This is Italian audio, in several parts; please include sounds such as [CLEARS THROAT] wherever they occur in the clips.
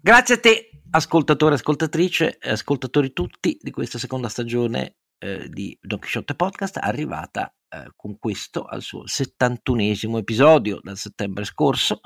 Grazie a te, ascoltatore, ascoltatrice, ascoltatori tutti di questa seconda stagione eh, di Don Quixote Podcast, arrivata eh, con questo al suo 71esimo episodio dal settembre scorso.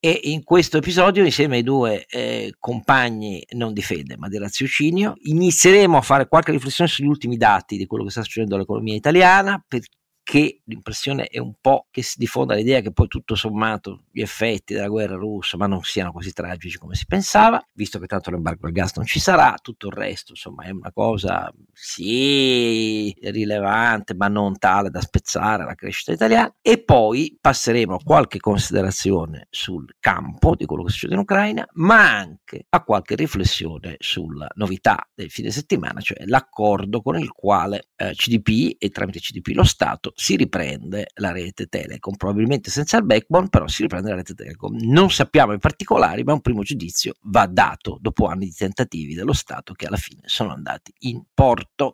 E in questo episodio insieme ai due eh, compagni non di fede ma di raziocinio inizieremo a fare qualche riflessione sugli ultimi dati di quello che sta succedendo all'economia italiana per che l'impressione è un po' che si diffonda l'idea che poi tutto sommato gli effetti della guerra russa ma non siano così tragici come si pensava, visto che tanto l'embargo al gas non ci sarà, tutto il resto insomma è una cosa sì rilevante ma non tale da spezzare la crescita italiana. E poi passeremo a qualche considerazione sul campo di quello che succede in Ucraina ma anche a qualche riflessione sulla novità del fine settimana, cioè l'accordo con il quale eh, CDP e tramite CDP lo Stato si riprende la rete Telecom, probabilmente senza il backbone, però si riprende la rete Telecom. Non sappiamo i particolari, ma un primo giudizio va dato dopo anni di tentativi dello Stato che alla fine sono andati in porto.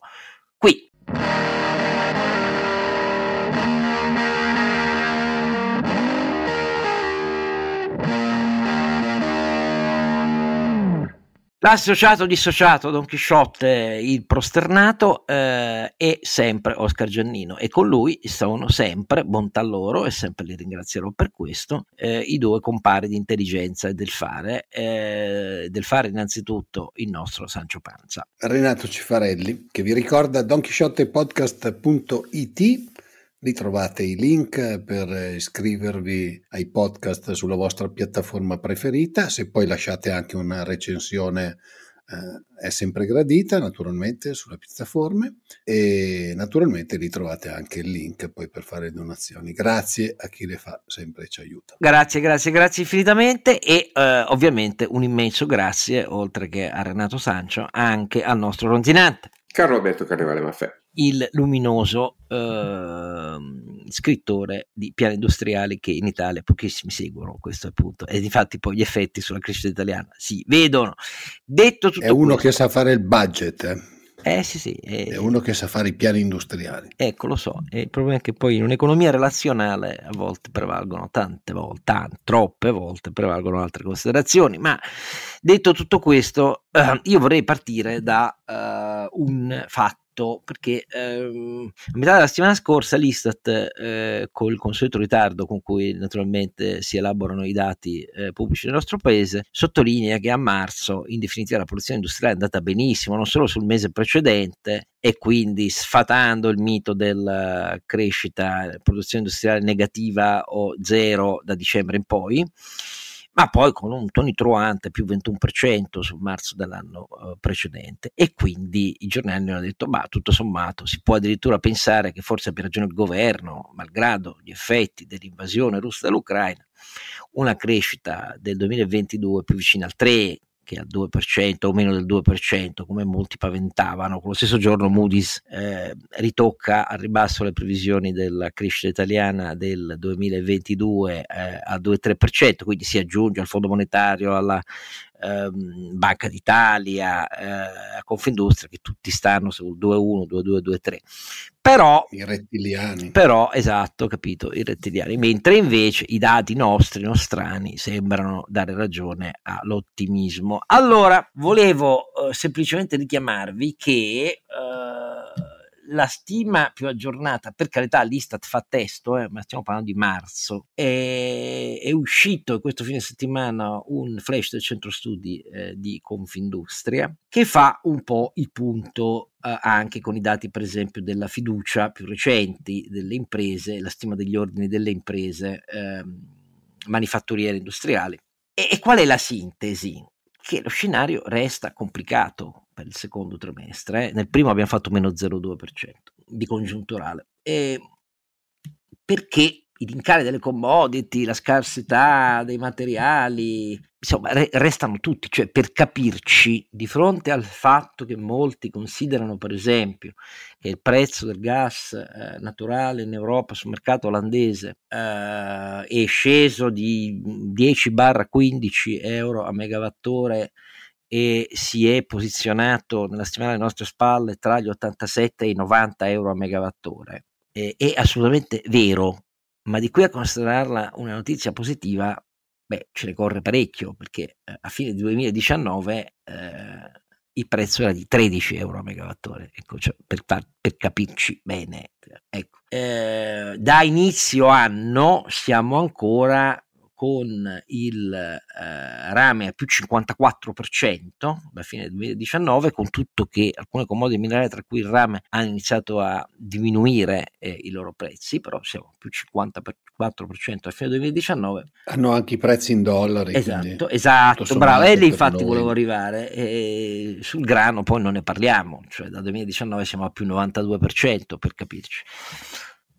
Qui. L'associato dissociato Don Chisciotte, il prosternato, eh, è sempre Oscar Giannino e con lui sono sempre, bontà loro e sempre li ringrazierò per questo, eh, i due compari di intelligenza e del fare. Eh, del fare innanzitutto il nostro Sancio Panza. Renato Cifarelli che vi ricorda donchisciottepodcast.it Lì trovate i link per iscrivervi ai podcast sulla vostra piattaforma preferita. Se poi lasciate anche una recensione eh, è sempre gradita, naturalmente, sulle piattaforme. E naturalmente lì trovate anche il link poi per fare donazioni. Grazie a chi le fa, sempre ci aiuta. Grazie, grazie, grazie infinitamente e eh, ovviamente un immenso grazie, oltre che a Renato Sancio, anche al nostro ronzinante. Carlo Alberto Carnevale Maffè il luminoso eh, scrittore di piani industriali che in Italia pochissimi seguono, questo è il punto. E infatti poi gli effetti sulla crescita italiana si vedono. Detto tutto è uno questo, che sa fare il budget. Eh? Eh sì, sì. È, è, uno che sa fare i piani industriali. Ecco, lo so. E il problema è che poi in un'economia relazionale a volte prevalgono tante volte, tante, troppe volte prevalgono altre considerazioni. Ma detto tutto questo, eh, io vorrei partire da eh, un fatto fatto perché ehm, a metà della settimana scorsa l'Istat, eh, col consueto ritardo con cui naturalmente si elaborano i dati eh, pubblici nel nostro paese, sottolinea che a marzo in definitiva la produzione industriale è andata benissimo, non solo sul mese precedente e quindi sfatando il mito della crescita, produzione industriale negativa o zero da dicembre in poi ma poi con un Tony Truante più 21% sul marzo dell'anno uh, precedente. E quindi i giornali hanno detto ma tutto sommato si può addirittura pensare che forse abbia ragione il governo malgrado gli effetti dell'invasione russa dell'Ucraina una crescita del 2022 più vicina al 3 che al 2% o meno del 2%, come molti paventavano. Quello stesso giorno Moody's eh, ritocca al ribasso le previsioni della crescita italiana del 2022 eh, a 2-3%, quindi si aggiunge al Fondo Monetario, alla ehm, Banca d'Italia, eh, Confindustria, che tutti stanno sul 2-1, 2-2, 2-3. Però, i rettiliani. Però, esatto, capito, i rettiliani. Mentre invece i dati nostri, nostrani, sembrano dare ragione all'ottimismo. Allora, volevo eh, semplicemente richiamarvi che... Eh, la stima più aggiornata, per carità l'Istat fa testo, eh, ma stiamo parlando di marzo, è, è, uscito questo fine settimana un flash del centro studi eh, di Confindustria che fa un po' il punto eh, anche con i dati per esempio della fiducia più recenti delle imprese, la stima degli ordini delle imprese ehm, manifatturiere industriali. E, e qual è la sintesi? Che lo scenario resta complicato per il secondo trimestre. Eh. Nel primo abbiamo fatto meno 0,2% di congiunturale. E perché i rincari delle commodity, la scarsità dei materiali, insomma, re- restano tutti, cioè per capirci, di fronte al fatto che molti considerano, per esempio, che il prezzo del gas eh, naturale in Europa sul mercato olandese eh, è sceso di 10-15 euro a megawattore e si è posizionato nella settimana alle nostre spalle tra gli 87 e i 90 euro a megawattora. Eh, è assolutamente vero, ma di qui a considerarla una notizia positiva beh, ce ne corre parecchio perché eh, a fine 2019 eh, il prezzo era di 13 euro a megawattora, ecco, cioè, per, per, capirci bene. Ecco. Eh, da inizio anno siamo ancora con il eh, rame a più 54% alla fine del 2019, con tutto che alcune commodity minerali, tra cui il rame, hanno iniziato a diminuire eh, i loro prezzi, però siamo più 54% alla fine del 2019. Hanno anche i prezzi in dollari. Esatto, esatto, bravo. E lì infatti noi. volevo arrivare. E sul grano poi non ne parliamo, cioè dal 2019 siamo a più 92% per capirci.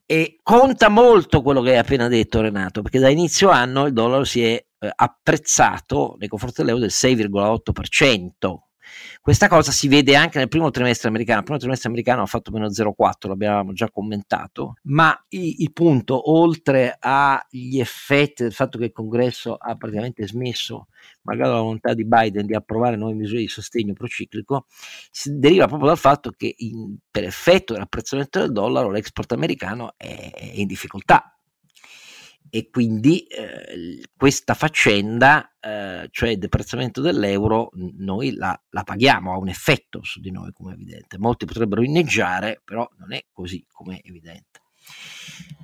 E conta molto quello che hai appena detto Renato, perché da inizio anno il dollaro si è eh, apprezzato nei confronti dell'euro del 6,8%. Questa cosa si vede anche nel primo trimestre americano. Il primo trimestre americano ha fatto meno 0,4, l'abbiamo già commentato, ma il, punto, oltre agli effetti del fatto che il congresso ha praticamente smesso malgrado la volontà di Biden di approvare nuove misure di sostegno prociclico, si deriva proprio dal fatto che in, per effetto dell'apprezzamento del dollaro l'export americano è in difficoltà e quindi eh, questa faccenda, eh, cioè il deprezzamento dell'euro, noi la, la, paghiamo, ha un effetto su di noi come è evidente. Molti potrebbero inneggiare, però non è così come è evidente.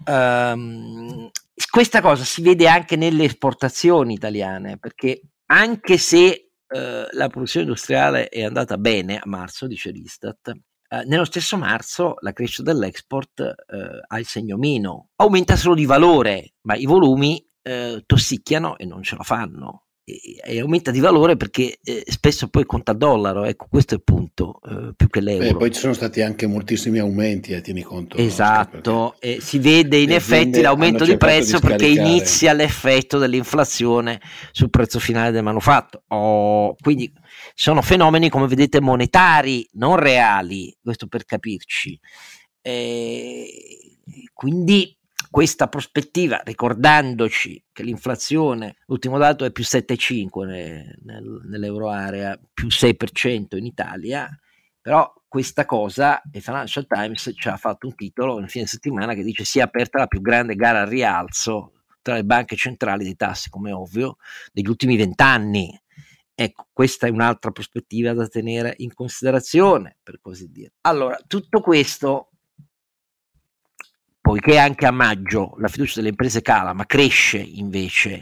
Um, questa cosa si vede anche nelle esportazioni italiane, perché anche se eh, la produzione industriale è andata bene a marzo, dice l'Istat, eh, nello stesso marzo la crescita dell'export eh, ha il segno meno, aumenta solo di valore, ma i volumi eh, tossicchiano e non ce la fanno e, aumenta di valore perché eh, spesso poi conta dollaro, ecco questo è il punto, eh, più che l'euro. E poi ci sono stati anche moltissimi aumenti, eh, tieni conto. Esatto, e si vede in effetti l'aumento di prezzo di perché inizia l'effetto dell'inflazione sul prezzo finale del manufatto. Oh, quindi sono fenomeni, come vedete, monetari, non reali, questo per capirci. E quindi questa prospettiva, ricordandoci che l'inflazione, l'ultimo dato è più 7,5 nel, nel, nell'euro area, più 6% in Italia, però questa cosa, il Financial Times ci ha fatto un titolo in fine settimana che dice si è aperta la più grande gara al rialzo tra le banche centrali dei tassi, come ovvio, degli ultimi vent'anni. Ecco, questa è un'altra prospettiva da tenere in considerazione, per così dire. Allora, tutto questo poiché anche a maggio la fiducia delle imprese cala, ma cresce invece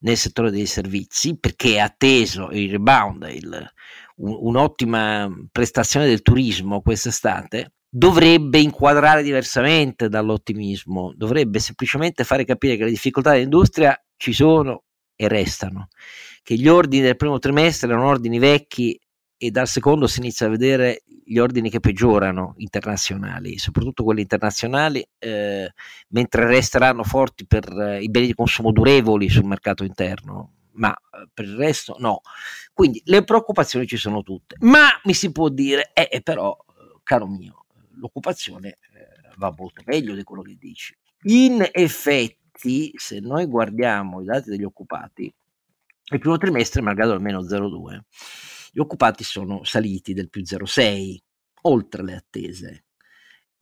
nel settore dei servizi, perché è atteso il rebound, il, un, un'ottima prestazione del turismo quest'estate, dovrebbe inquadrare diversamente dall'ottimismo, dovrebbe semplicemente fare capire che le difficoltà dell'industria ci sono e restano, che gli ordini del primo trimestre erano ordini vecchi e dal secondo si inizia a vedere gli ordini che peggiorano internazionali, soprattutto quelli internazionali, eh, mentre resteranno forti per eh, i beni di consumo durevoli sul mercato interno, ma eh, per il resto no. Quindi le preoccupazioni ci sono tutte, ma mi si può dire, eh, eh però, caro mio, l'occupazione eh, va molto meglio di quello che dici. In effetti, se noi guardiamo i dati degli occupati, il primo trimestre, malgrado almeno 0,2, gli occupati sono saliti del più 0,6, oltre le attese.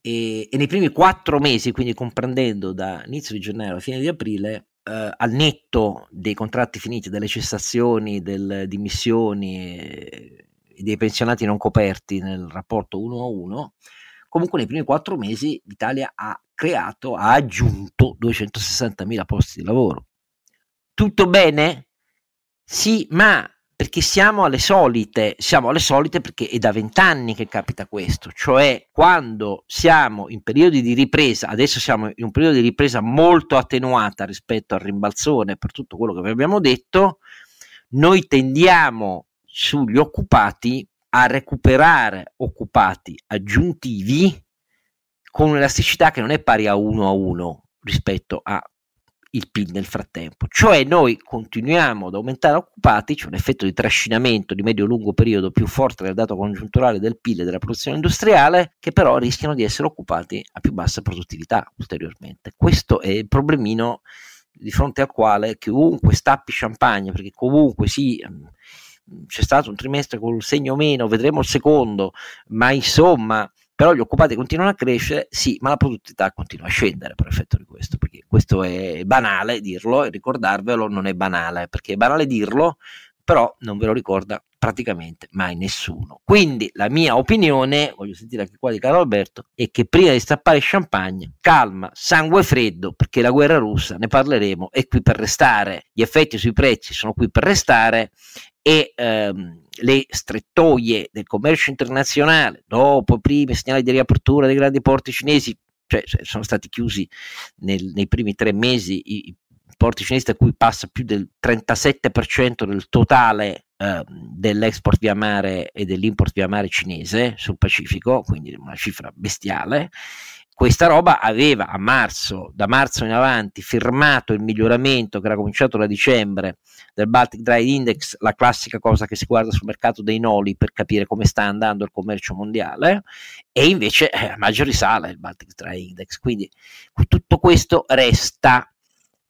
E, e, nei primi quattro mesi, quindi comprendendo da inizio di gennaio a fine di aprile, eh, al netto dei contratti finiti, delle cessazioni, delle dimissioni e, e dei pensionati non coperti nel rapporto 1 a 1, comunque nei primi quattro mesi l'Italia ha creato, ha aggiunto 260.000 posti di lavoro. Tutto bene? Sì, ma perché siamo alle solite, siamo alle solite perché è da vent'anni che capita questo, cioè quando siamo in periodi di ripresa, adesso siamo in un periodo di ripresa molto attenuata rispetto al rimbalzone per tutto quello che vi abbiamo detto, noi tendiamo sugli occupati a recuperare occupati aggiuntivi con un'elasticità che non è pari a 1 a 1 rispetto a il PIL nel frattempo. Cioè noi continuiamo ad aumentare occupati, c'è un effetto di trascinamento di medio-lungo periodo più forte del dato congiunturale del PIL e della produzione industriale, che però rischiano di essere occupati a più bassa produttività ulteriormente. Questo è il problemino di fronte al quale chiunque stappi champagne, perché comunque sì, c'è stato un trimestre con un segno meno, vedremo il secondo, ma insomma però gli occupati continuano a crescere, sì, ma la produttività continua a scendere per effetto di questo, perché questo è banale dirlo e ricordarvelo non è banale, perché è banale dirlo, però non ve lo ricorda praticamente mai nessuno. Quindi la mia opinione, voglio sentire anche qua di Carlo Alberto, è che prima di stappare champagne, calma, sangue freddo, perché la guerra russa, ne parleremo, è qui per restare, gli effetti sui prezzi sono qui per restare e ehm, le strettoie del commercio internazionale, dopo i primi segnali di riapertura dei grandi porti cinesi, cioè sono stati chiusi nel, nei primi tre mesi i, porti cinesi a cui passa più del 37% del totale eh, dell'export via mare e dell'import via mare cinese sul Pacifico, quindi una cifra bestiale. Questa roba aveva a marzo, da marzo in avanti, firmato il miglioramento che era cominciato da dicembre del Baltic Dry Index, la classica cosa che si guarda sul mercato dei noli per capire come sta andando il commercio mondiale, e invece eh, a maggio risale il Baltic Dry Index. Quindi tutto questo resta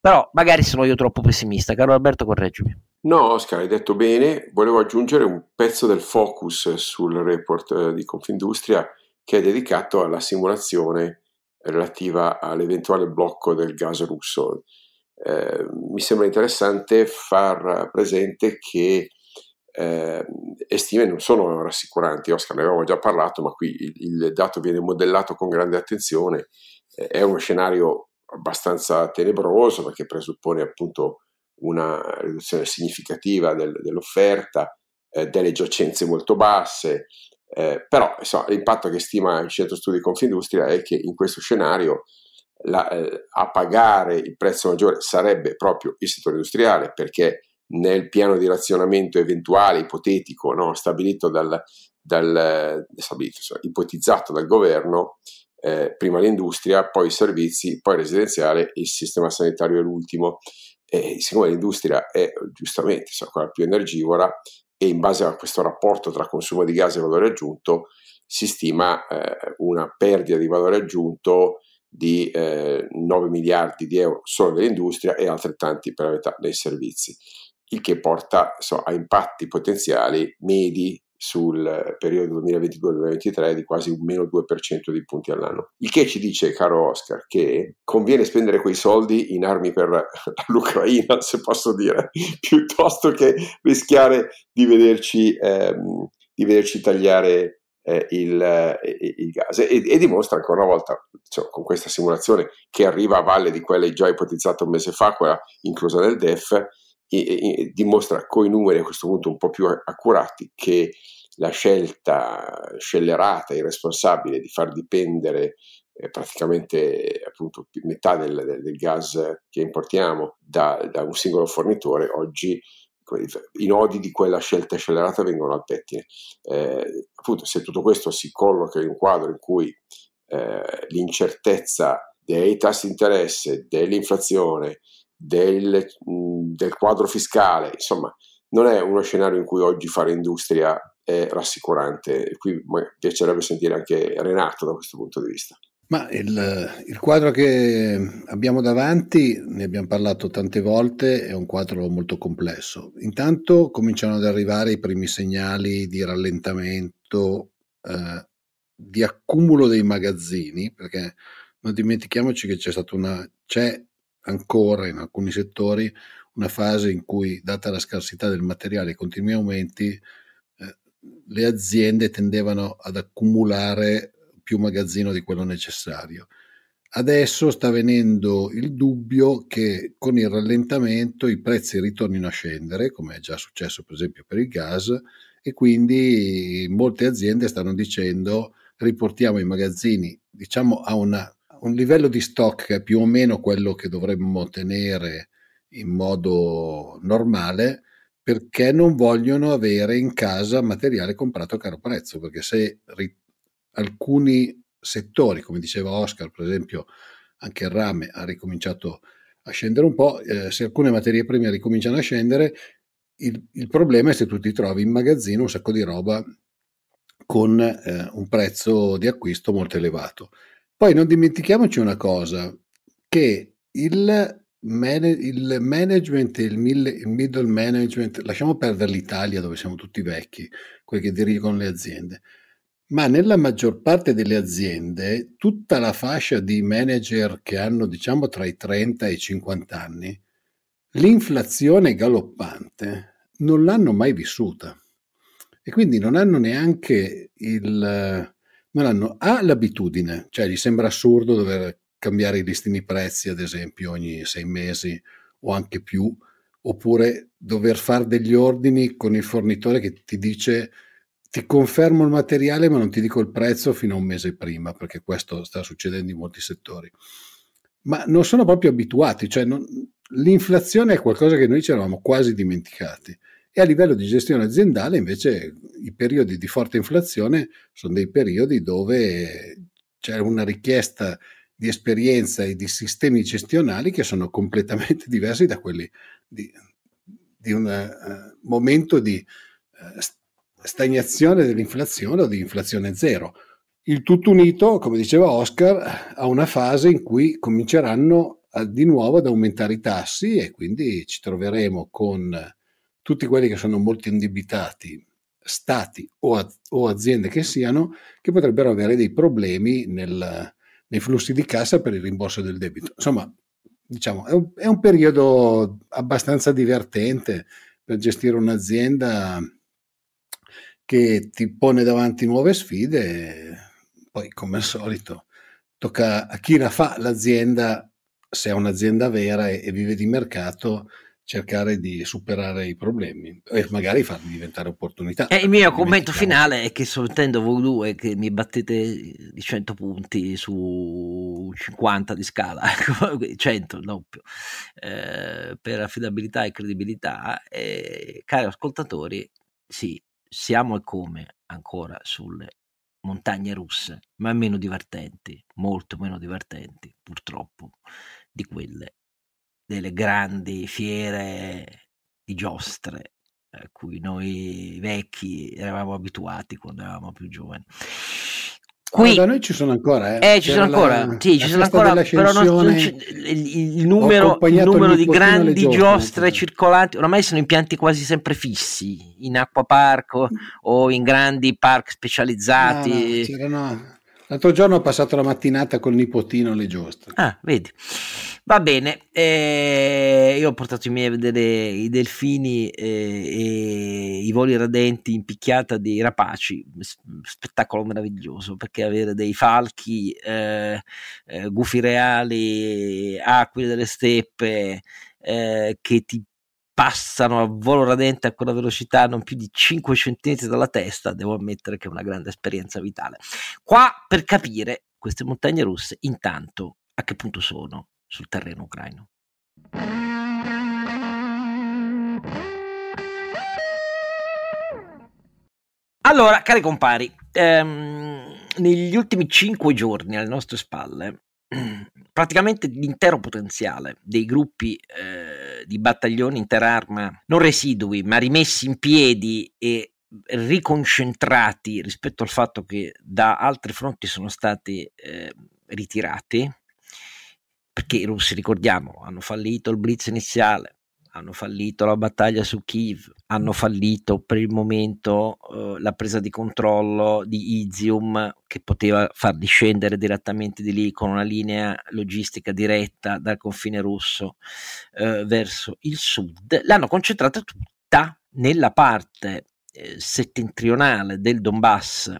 però magari sono io troppo pessimista. Caro Alberto, correggimi. No, Oscar, hai detto bene. Volevo aggiungere un pezzo del focus sul report eh, di Confindustria che è dedicato alla simulazione relativa all'eventuale blocco del gas russo. Eh, mi sembra interessante far presente che eh, stime non sono rassicuranti, Oscar ne avevamo già parlato, ma qui il, il dato viene modellato con grande attenzione, eh, è uno scenario abbastanza tenebroso perché presuppone appunto una riduzione significativa del, dell'offerta, eh, delle giacenze molto basse, eh, però insomma, l'impatto che stima il Centro Studi Confindustria è che in questo scenario la, eh, a pagare il prezzo maggiore sarebbe proprio il settore industriale perché nel piano di razionamento eventuale, ipotetico, no, stabilito dal, dal stabilito, insomma, ipotizzato dal governo, eh, prima l'industria, poi i servizi, poi il residenziale, il sistema sanitario è l'ultimo. E siccome l'industria è giustamente insomma, quella più energivora e in base a questo rapporto tra consumo di gas e valore aggiunto si stima eh, una perdita di valore aggiunto di eh, 9 miliardi di euro solo nell'industria e altrettanti per la metà nei servizi, il che porta insomma, a impatti potenziali medi sul periodo 2022-2023 di quasi un meno 2% di punti all'anno. Il che ci dice, caro Oscar, che conviene spendere quei soldi in armi per [LAUGHS] l'Ucraina, se posso dire, [LAUGHS] piuttosto che rischiare di vederci, ehm, di vederci tagliare eh, il, eh, il, gas. E, e, dimostra ancora una volta, cioè, con questa simulazione che arriva a valle di quella già ipotizzata un mese fa, quella inclusa nel DEF, e, e, dimostra coi numeri a questo punto un po' più accurati che la scelta scellerata e irresponsabile di far dipendere eh, praticamente appunto metà del, del, del, gas che importiamo da, da, un singolo fornitore oggi i nodi di quella scelta scellerata vengono al pettine. Eh, appunto, se tutto questo si colloca in un quadro in cui eh, l'incertezza dei tassi di interesse, dell'inflazione, del, del quadro fiscale, insomma, non è uno scenario in cui oggi fare industria è rassicurante. E qui mi piacerebbe sentire anche Renato da questo punto di vista. Ma il, il, quadro che abbiamo davanti, ne abbiamo parlato tante volte, è un quadro molto complesso. Intanto cominciano ad arrivare i primi segnali di rallentamento, eh, di accumulo dei magazzini, perché non dimentichiamoci che c'è stata una, c'è ancora in alcuni settori una fase in cui, data la scarsità del materiale e i continui aumenti, eh, le aziende tendevano ad accumulare più magazzino di quello necessario. Adesso sta venendo il dubbio che con il rallentamento i prezzi ritornino a scendere, come è già successo per esempio per il gas, e quindi molte aziende stanno dicendo riportiamo i magazzini diciamo a una un livello di stock che è più o meno quello che dovremmo tenere in modo normale perché non vogliono avere in casa materiale comprato a caro prezzo, perché se ri- alcuni settori, come diceva Oscar, per esempio anche il rame ha ricominciato a scendere un po', eh, se alcune materie prime ricominciano a scendere, il, il, problema è se tu ti trovi in magazzino un sacco di roba con eh, un prezzo di acquisto molto elevato. Poi non dimentichiamoci una cosa, che il, man- il management il, il middle management, lasciamo perdere l'Italia dove siamo tutti vecchi, quelli che dirigono le aziende, ma nella maggior parte delle aziende tutta la fascia di manager che hanno diciamo tra i 30 e i 50 anni, l'inflazione galoppante non l'hanno mai vissuta. E quindi non hanno neanche il non hanno A l'abitudine, cioè gli sembra assurdo dover cambiare i listini prezzi ad esempio ogni sei mesi o anche più, oppure dover fare degli ordini con il fornitore che ti dice ti confermo il materiale ma non ti dico il prezzo fino a un mese prima, perché questo sta succedendo in molti settori. Ma non sono proprio abituati, cioè non, l'inflazione è qualcosa che noi ci eravamo quasi dimenticati. E a livello di gestione aziendale invece i periodi di forte inflazione sono dei periodi dove c'è una richiesta di esperienza e di sistemi gestionali che sono completamente [LAUGHS] diversi da quelli di, di un uh, momento di uh, stagnazione dell'inflazione o di inflazione zero. Il tutto unito, come diceva Oscar, a una fase in cui cominceranno a, di nuovo ad aumentare i tassi e quindi ci troveremo con tutti quelli che sono molto indebitati, stati o, o aziende che siano, che potrebbero avere dei problemi nel, nei flussi di cassa per il rimborso del debito. Insomma, diciamo, è un, è un periodo abbastanza divertente per gestire un'azienda che ti pone davanti nuove sfide. Poi, come al solito, tocca a chi la fa l'azienda, se è un'azienda vera e, e vive di mercato, cercare di superare i problemi e magari farli diventare opportunità. E il mio commento finale è che soltanto voi due che mi battete di 100 punti su 50 di scala, 100 il doppio, eh, per affidabilità e credibilità, eh, cari ascoltatori, sì, siamo e come ancora sulle montagne russe, ma meno divertenti, molto meno divertenti purtroppo di quelle delle grandi fiere di giostre a cui noi vecchi eravamo abituati quando eravamo più giovani. Qui, da noi ci sono ancora, eh. eh ci sono ancora, la, sì, ci sono ancora però non, non il, il, numero, il numero di grandi giostre, circolanti oramai sono impianti quasi sempre fissi in acquapark o, o in grandi park specializzati. No, no, L'altro giorno ho passato la mattinata col nipotino alle giostre. Ah, vedi. Va bene, eh, io ho portato i miei a vedere i delfini eh, e i voli radenti in picchiata dei rapaci, spettacolo meraviglioso perché avere dei falchi, eh, eh gufi reali, aquile delle steppe eh, che ti passano a volo radente a quella velocità non più di 5 cm dalla testa, devo ammettere che è una grande esperienza vitale. Qua per capire queste montagne russe, intanto a che punto sono? sul terreno ucraino. Allora, cari compari, ehm, negli ultimi cinque giorni alle nostre spalle, [CLEARS THROAT] praticamente l'intero potenziale dei gruppi eh, di battaglioni interarma, non residui, ma rimessi in piedi e riconcentrati rispetto al fatto che da altri fronti sono stati eh, ritirati, perché i russi, ricordiamo, hanno fallito il blitz iniziale, hanno fallito la battaglia su Kiev, hanno fallito per il momento eh, la presa di controllo di Izium che poteva far discendere direttamente di lì con una linea logistica diretta dal confine russo eh, verso il sud. L'hanno concentrata tutta nella parte eh, settentrionale del Donbass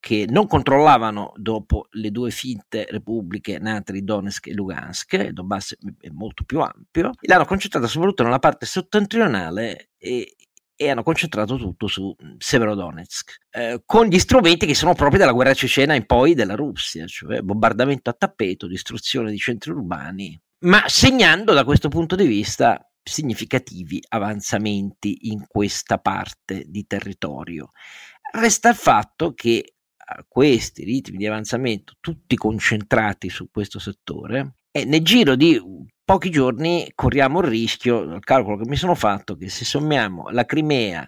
che non controllavano dopo le due finte repubbliche nate di Donetsk e Lugansk, il Donbass è molto più ampio, l'hanno concentrata soprattutto nella parte settentrionale e, e hanno concentrato tutto su Severodonetsk, eh, con gli strumenti che sono propri della guerra cecena in poi della Russia, cioè bombardamento a tappeto, distruzione di centri urbani, ma segnando da questo punto di vista significativi avanzamenti in questa parte di territorio. Resta il fatto che questi ritmi di avanzamento tutti concentrati su questo settore e nel giro di pochi giorni corriamo il rischio, il calcolo che mi sono fatto, che se sommiamo la Crimea,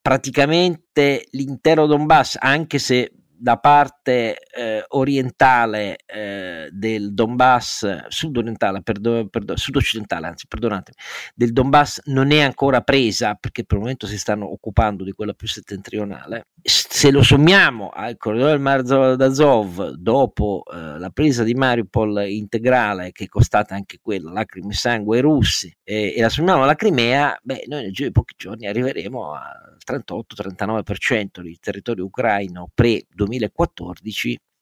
praticamente l'intero Donbass, anche se da parte eh, orientale eh, del Donbass, sud-orientale, perdo, perdo, sud-occidentale, anzi, perdonatemi, del Donbass non è ancora presa perché per il momento si stanno occupando di quella più settentrionale. Se lo sommiamo al corridoio del Mar d'Azov dopo eh, la presa di Mariupol integrale, che è costata anche quella, lacrime e sangue ai russi, e, la sommiamo alla Crimea, beh, noi nel giro di pochi giorni arriveremo al 38-39% di territorio ucraino pre-2014,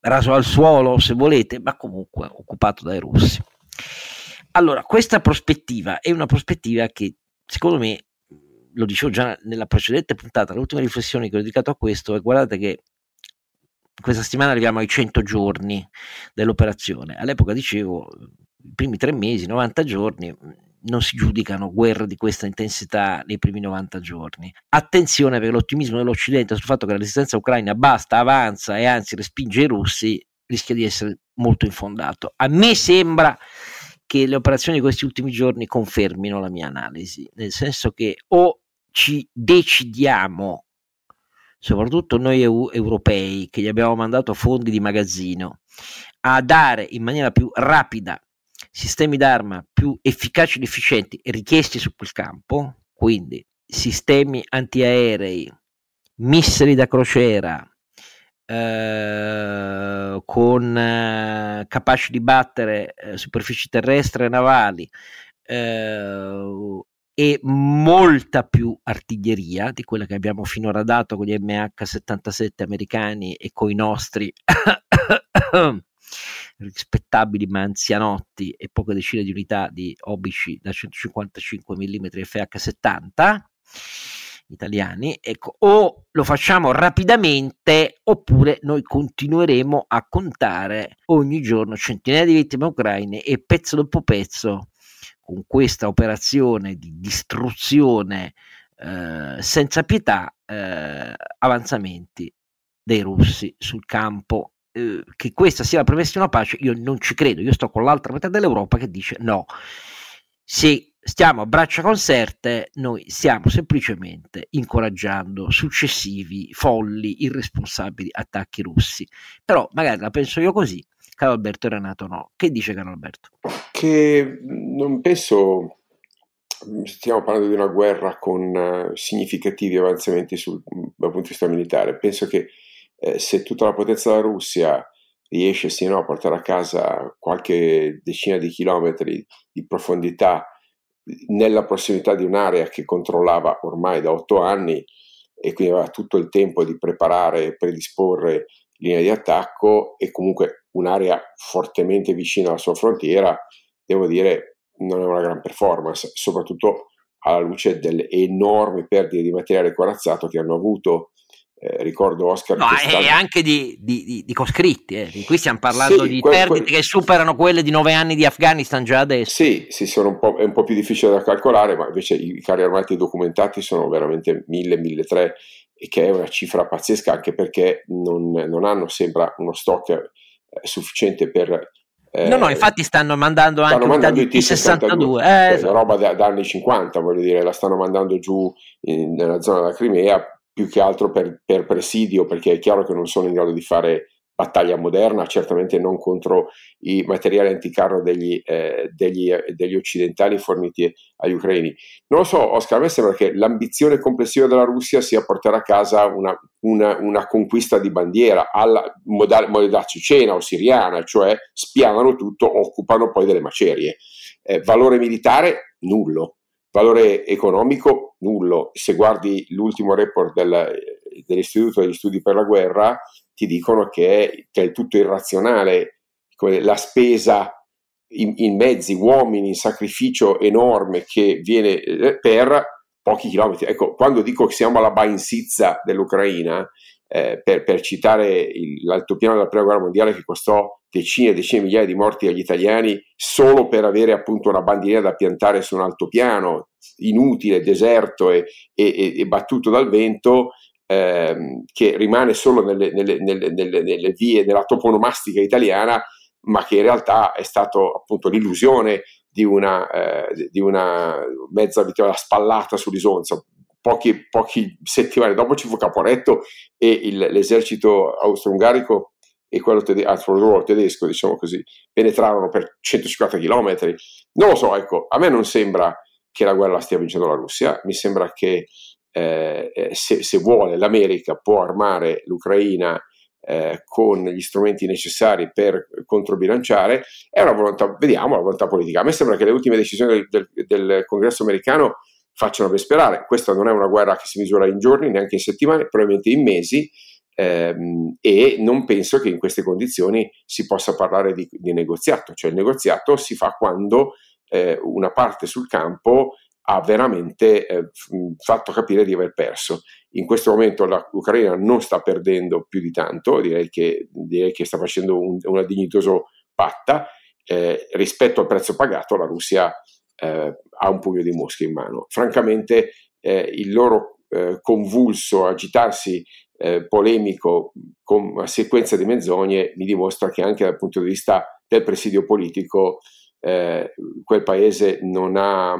raso al suolo se volete, ma comunque occupato dai russi. Allora, questa prospettiva è una prospettiva che secondo me, lo dicevo già nella precedente puntata, l'ultima riflessione che ho dedicato a questo è guardate che questa settimana arriviamo ai 100 giorni dell'operazione. All'epoca dicevo, i primi tre mesi, 90 giorni, non si giudicano guerre di questa intensità nei primi 90 giorni. Attenzione perché l'ottimismo dell'Occidente sul fatto che la resistenza ucraina basta, avanza e anzi respinge i russi rischia di essere molto infondato. A me sembra che le operazioni di questi ultimi giorni confermino la mia analisi, nel senso che o ci decidiamo, soprattutto noi eu- europei che gli abbiamo mandato fondi di magazzino, a dare in maniera più rapida sistemi d'arma più efficaci ed efficienti richiesti su quel campo, quindi sistemi antiaerei, missili da crociera, eh, con eh, capaci di battere eh, superfici terrestri e navali eh, e molta più artiglieria di quella che abbiamo finora dato con gli MH77 americani e con i nostri [COUGHS] [COUGHS] rispettabili ma anzianotti e poche decine di unità di obici da 155 mm FH70 italiani, ecco, o lo facciamo rapidamente oppure noi continueremo a contare ogni giorno centinaia di vittime ucraine e pezzo dopo pezzo con questa operazione di distruzione eh, senza pietà eh, avanzamenti dei russi sul campo eh, che questa sia la premessa di una pace, io non ci credo. Io sto con l'altra metà dell'Europa che dice no. Se stiamo a braccia conserte, noi stiamo semplicemente incoraggiando successivi, folli, irresponsabili attacchi russi. Però magari la penso io così, caro Alberto Renato no. Che dice caro Alberto? Che non penso stiamo parlando di una guerra con uh, significativi avanzamenti sul, dal punto di vista militare. Penso che eh, se tutta la potenza della Russia riesce sì, no, a portare a casa qualche decina di chilometri di profondità nella prossimità di un'area che controllava ormai da otto anni e quindi aveva tutto il tempo di preparare e predisporre linee di attacco e comunque un'area fortemente vicina alla sua frontiera, devo dire, non è una gran performance, soprattutto alla luce delle enormi perdite di materiale corazzato che hanno avuto eh, ricordo Oscar. No, e anche di, di, di, coscritti. Eh. Qui stiamo parlando sì, di que- perdite que- che superano quelle di nove anni di Afghanistan già adesso. Sì, sì un è un po' più difficile da calcolare, ma invece i carri armati documentati sono veramente 1000-1300 e che è una cifra pazzesca anche perché non, non hanno sembra uno stock eh, sufficiente per eh, no, no, infatti stanno mandando stanno anche mandando i T-62, eh, esatto. roba da, da, anni 50, voglio dire, la stanno mandando giù in, nella zona della Crimea più che altro per, per, presidio, perché è chiaro che non sono in grado di fare battaglia moderna, certamente non contro i materiali anticarro degli, eh, degli, degli occidentali forniti agli ucraini. Non lo so, Oscar, a me sembra che l'ambizione complessiva della Russia sia portare a casa una, una, una conquista di bandiera alla modalità cecena o siriana, cioè spianano tutto, occupano poi delle macerie. Eh, valore militare? Nullo Valore economico nullo. Se guardi l'ultimo report del, dell'Istituto degli Studi per la Guerra, ti dicono che, è tutto irrazionale, la spesa in, in, mezzi, uomini, in sacrificio enorme che viene eh, per pochi chilometri. Ecco, quando dico che siamo alla Bainsizza dell'Ucraina, eh, per, per, citare il, l'altopiano della prima guerra mondiale che costò decine e decine di migliaia di morti agli italiani solo per avere appunto una bandiera da piantare su un altopiano inutile, deserto e, e, e battuto dal vento, ehm, che rimane solo nelle, nelle, nelle, nelle, vie della toponomastica italiana, ma che in realtà è stato appunto l'illusione di una, eh, di una mezza vittoria spallata sull'Isonzo pochi, pochi settimane dopo ci fu Caporetto e il, l'esercito austro-ungarico e quello tede- ah, tedesco, diciamo così, penetrarono per 150 km. Non lo so, ecco, a me non sembra che la guerra la stia vincendo la Russia, mi sembra che eh, eh se, se, vuole l'America può armare l'Ucraina eh, con gli strumenti necessari per controbilanciare, è una volontà, vediamo la volontà politica. A me sembra che le ultime decisioni del, del, del Congresso americano facciano ben sperare. Questa non è una guerra che si misura in giorni, neanche in settimane, probabilmente in mesi, e non penso che in queste condizioni si possa parlare di, di negoziato, cioè il negoziato si fa quando eh, una parte sul campo ha veramente eh, fatto capire di aver perso. In questo momento l'Ucraina non sta perdendo più di tanto, direi che, direi che sta facendo un, una dignitosa patta. Eh, rispetto al prezzo pagato, la Russia eh, ha un pugno di mosche in mano. Francamente, eh, il loro eh, convulso agitarsi eh, polemico con una sequenza di menzogne mi dimostra che anche dal punto di vista del presidio politico quel paese non ha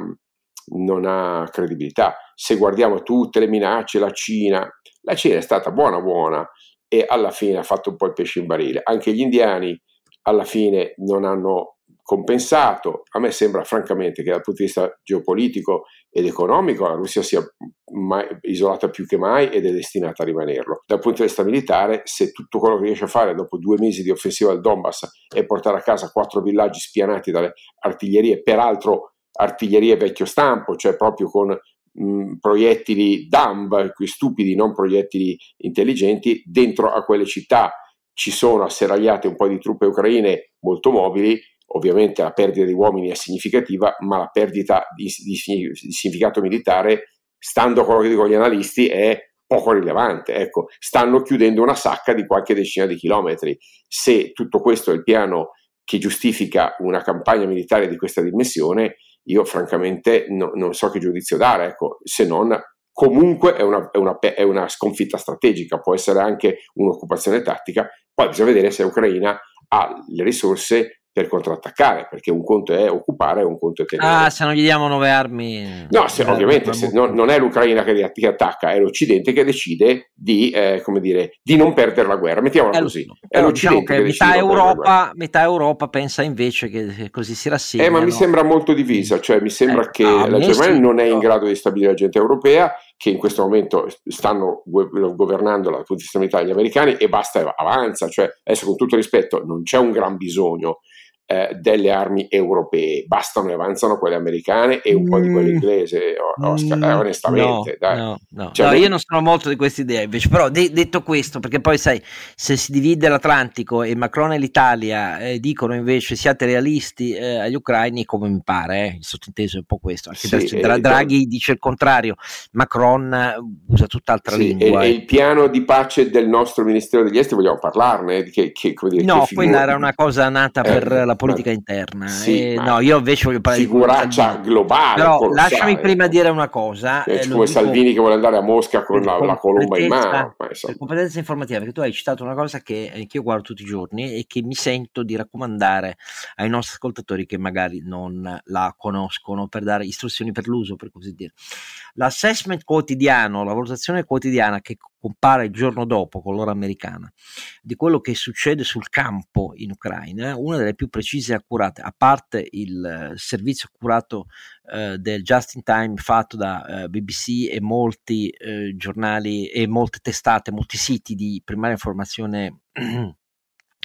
non ha credibilità. Se guardiamo tutte le minacce, la Cina, la Cina è stata buona buona e alla fine ha fatto un po' il pesce in barile. Anche gli indiani alla fine non hanno compensato. A me sembra francamente che dal punto di vista geopolitico ed economico la Russia sia mai, isolata più che mai ed è destinata a rimanerlo. Dal punto di vista militare, se tutto quello che riesce a fare dopo due mesi di offensiva al Donbass è portare a casa quattro villaggi spianati dalle artiglierie, peraltro artiglieria vecchio stampo, cioè proprio con mh, proiettili quei stupidi, non proiettili intelligenti, dentro a quelle città ci sono asserragliate un po' di truppe ucraine molto mobili, ovviamente la perdita di uomini è significativa, ma la perdita di, di, di significato militare, stando a quello che dicono gli analisti, è poco rilevante. Ecco, stanno chiudendo una sacca di qualche decina di chilometri. Se tutto questo è il piano che giustifica una campagna militare di questa dimensione, io francamente no, non so che giudizio dare, ecco, se non comunque è una, è, una, è una, sconfitta strategica, può essere anche un'occupazione tattica, poi bisogna vedere se l'Ucraina ha le risorse per contrattaccare, perché un conto è occupare e un conto è tenere. Ah, se non gli diamo nuove armi... No, se, ovviamente se, no, non è l'Ucraina che, che, attacca, è l'Occidente che decide di, eh, dire, di non perdere la guerra, mettiamola è così. È diciamo che, metà, Europa, metà Europa pensa invece che così si rassegna. Eh, ma mi sembra molto divisa, cioè mi sembra eh, che ah, la Germania sì, non è in grado di stabilire l'agenda europea, che in questo momento stanno governando dal punto di vista militare gli americani e basta, avanza, cioè adesso con tutto rispetto non c'è un gran bisogno eh, delle armi europee, bastano e avanzano quelle americane e un mm. po' di quelle mm. inglesi, Oscar, eh, onestamente. No, no. Cioè, no, io non sono molto di questa idea invece, però de- detto questo, perché poi sai, se si divide l'Atlantico e Macron e l'Italia eh, dicono invece siate realisti eh, agli ucraini, come mi pare, eh, il sottinteso è un po' questo, anche sì, Dra- Draghi dice il contrario, Macron eh, usa tutt'altra sì, lingua. E, e, il piano di pace del nostro Ministero degli Esteri, vogliamo parlarne? Che, che, dire, no, quella era una cosa nata per la politica interna. Sì, eh, no, io invece voglio parlare figuraccia di globale. Però lasciami prima dire una cosa. Eh, eh, come Salvini che vuole andare a Mosca con la, la colomba in mano. Per competenza informativa, perché tu hai citato una cosa che, eh, che io guardo tutti i giorni e che mi sento di raccomandare ai nostri ascoltatori che magari non la conoscono per dare istruzioni per l'uso, per così dire. L'assessment quotidiano, la valutazione quotidiana che compare il giorno dopo con l'ora americana di quello che succede sul campo in Ucraina, una delle più precise e accurate, a parte il eh, servizio accurato eh, del just in time fatto da eh, BBC e molti eh, giornali e molte testate, molti siti di primaria informazione [CLEARS THROAT]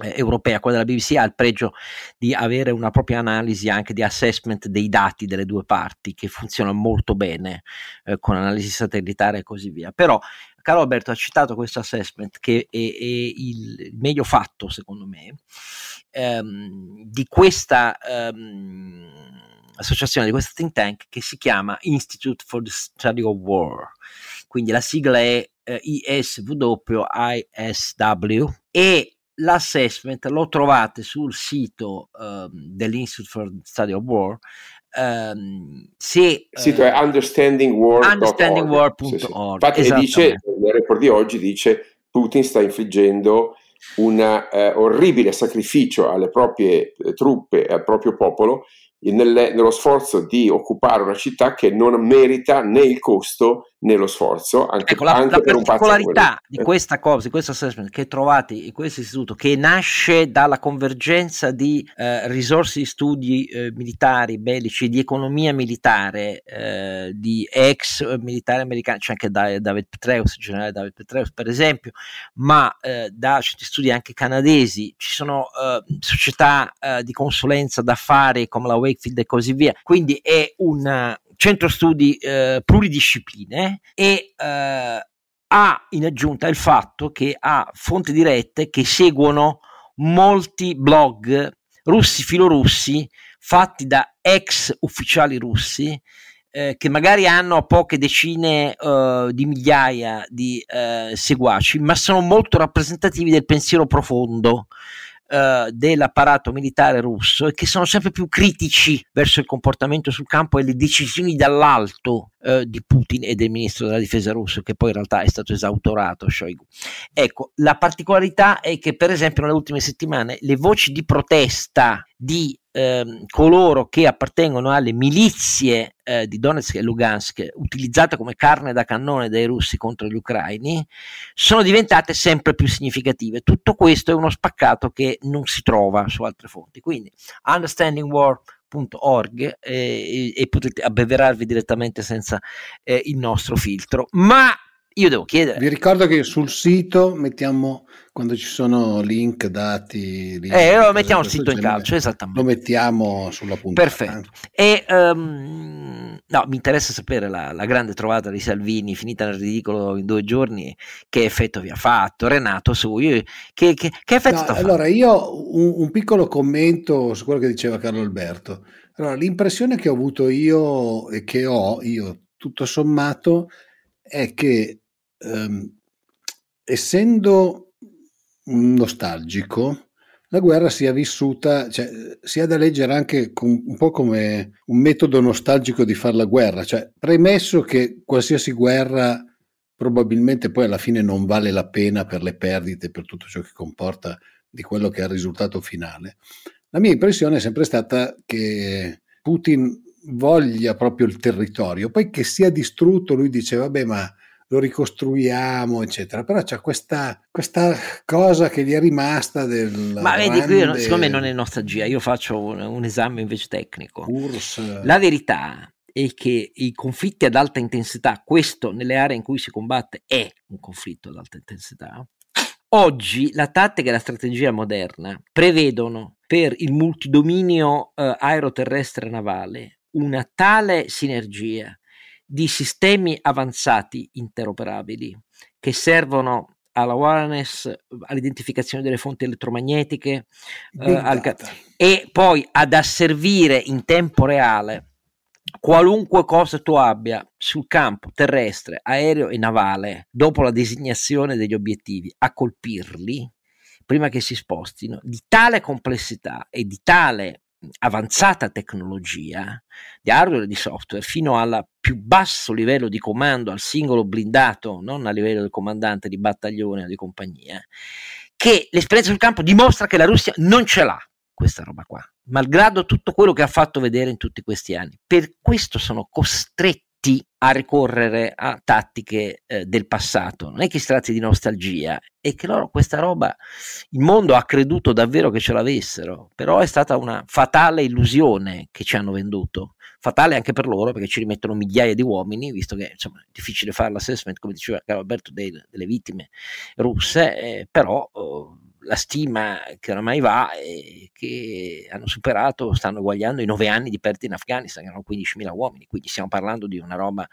eh, europea, quella della BBC ha il pregio di avere una propria analisi anche di assessment dei dati delle due parti che funziona molto bene eh, con analisi satellitare e così via. Però Carlo Alberto ha citato questo assessment che è, è il meglio fatto secondo me ehm, di questa ehm, associazione, di questo think tank che si chiama Institute for the Study of War. Quindi la sigla è eh, ISW ISW e l'assessment lo trovate sul sito um, dell'Institute for the Study of War. Um, se, il sito uh, è understandingwar.org. Understandingwar.org. Sì, sì. Infatti, dice, nel report di oggi dice Putin sta infliggendo un eh, orribile sacrificio alle proprie eh, truppe e al proprio popolo nelle, nello sforzo di occupare una città che non merita né il costo nello sforzo. Anche, ecco, la, anche la particolarità di questa cosa, di questo assessment che trovate in questo istituto, che nasce dalla convergenza di eh, risorse di studi eh, militari, bellici, di economia militare, eh, di ex militari americani, c'è anche David Petreus, il generale David Petreus per esempio, ma eh, da certi studi anche canadesi, ci sono eh, società eh, di consulenza d'affari come la Wakefield e così via, quindi è un centro studi eh, pluridiscipline e eh, ha in aggiunta il fatto che ha fonti dirette che seguono molti blog russi filorussi fatti da ex ufficiali russi eh, che magari hanno poche decine uh, di migliaia di uh, seguaci, ma sono molto rappresentativi del pensiero profondo uh, dell'apparato militare russo e che sono sempre più critici verso il comportamento sul campo e le decisioni dall'alto di Putin e del ministro della difesa russo, che poi in realtà è stato esautorato Shoigu. Ecco, la particolarità è che per esempio nelle ultime settimane le voci di protesta di ehm, coloro che appartengono alle milizie eh, di Donetsk e Lugansk, utilizzate come carne da cannone dai russi contro gli ucraini, sono diventate sempre più significative. Tutto questo è uno spaccato che non si trova su altre fonti. Quindi, understandingwar.org eh, e, potete abbeverarvi direttamente senza eh, il nostro filtro. Ma io devo chiedere. Vi ricordo che sul sito mettiamo quando ci sono link, dati. Link, eh, lo mettiamo il sito in calcio, esattamente. Lo mettiamo sulla puntata. Perfetto. E um, no, mi interessa sapere la, la, grande trovata di Salvini, finita nel ridicolo in due giorni, che effetto vi ha fatto. Renato, su, io, che, che, che, effetto no, Allora, io un, un piccolo commento su quello che diceva Carlo Alberto. Allora, l'impressione che ho avuto io e che ho io, tutto sommato, è che ehm, essendo nostalgico, la guerra sia vissuta, cioè, sia da leggere anche con, un po' come un metodo nostalgico di fare la guerra, cioè premesso che qualsiasi guerra probabilmente poi alla fine non vale la pena per le perdite, per tutto ciò che comporta di quello che è il risultato finale. La mia impressione è sempre stata che Putin voglia proprio il territorio, poi che sia distrutto, lui dice vabbè ma lo ricostruiamo, eccetera. Però c'è questa, questa cosa che gli è rimasta del. Ma vedi, grande... qui secondo me non è nostalgia, io faccio un, un esame invece tecnico. Urs. La verità è che i conflitti ad alta intensità, questo nelle aree in cui si combatte è un conflitto ad alta intensità. Oggi la tattica e la strategia moderna prevedono per il multidominio eh, aeroterrestre navale una tale sinergia di sistemi avanzati interoperabili che servono alla wireless, all'identificazione delle fonti elettromagnetiche eh, al, e poi ad asservire in tempo reale qualunque cosa tu abbia sul campo terrestre, aereo e navale dopo la designazione degli obiettivi a colpirli prima che si spostino di tale complessità e di tale avanzata tecnologia di hardware e di software fino al più basso livello di comando al singolo blindato, non a livello del comandante di battaglione o di compagnia, che l'esperienza sul campo dimostra che la Russia non ce l'ha questa roba qua, malgrado tutto quello che ha fatto vedere in tutti questi anni. Per questo sono costretti a ricorrere a tattiche eh, del passato. Non è che si tratti di nostalgia, è che loro questa roba, il mondo ha creduto davvero che ce l'avessero, però è stata una fatale illusione che ci hanno venduto. Fatale anche per loro perché ci rimettono migliaia di uomini, visto che insomma, è difficile fare l'assessment, come diceva Carlo Alberto, dei, delle vittime russe, eh, però... Oh, la stima che oramai va è che hanno superato, stanno eguagliando i nove anni di perdita in Afghanistan, erano 15.000 uomini, quindi stiamo parlando di una roba,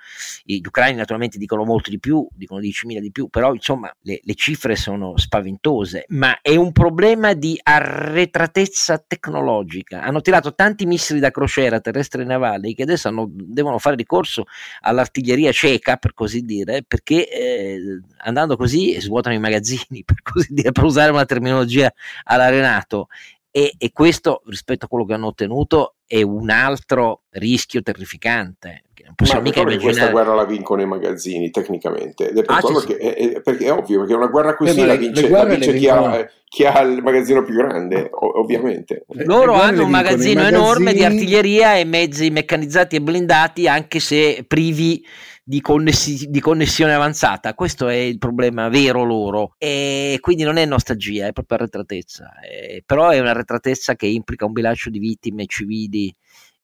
gli ucraini naturalmente dicono molto di più, dicono 10.000 di più, però insomma le, le cifre sono spaventose, ma è un problema di arretratezza tecnologica. Hanno tirato tanti missili da crociera terrestre e navali che adesso hanno, devono fare ricorso all'artiglieria cieca, per così dire, perché eh, andando così svuotano i magazzini, [LAUGHS] per così dire, per usare una terminologia terminologia alla Renato e, e, questo rispetto a quello che hanno ottenuto è un altro rischio terrificante non possiamo mica immaginare... questa guerra la vincono i magazzini tecnicamente ed è per ah, quello che è, è, perché è ovvio perché una guerra così eh, la vince, la vince chi, ha, chi, ha, il magazzino più grande ovviamente loro hanno un magazzino enorme di artiglieria e mezzi meccanizzati e blindati anche se privi di, connessi- di, connessione avanzata. Questo è il problema vero loro. E quindi non è nostalgia, è proprio arretratezza. E, però è un'arretratezza che implica un bilancio di vittime civili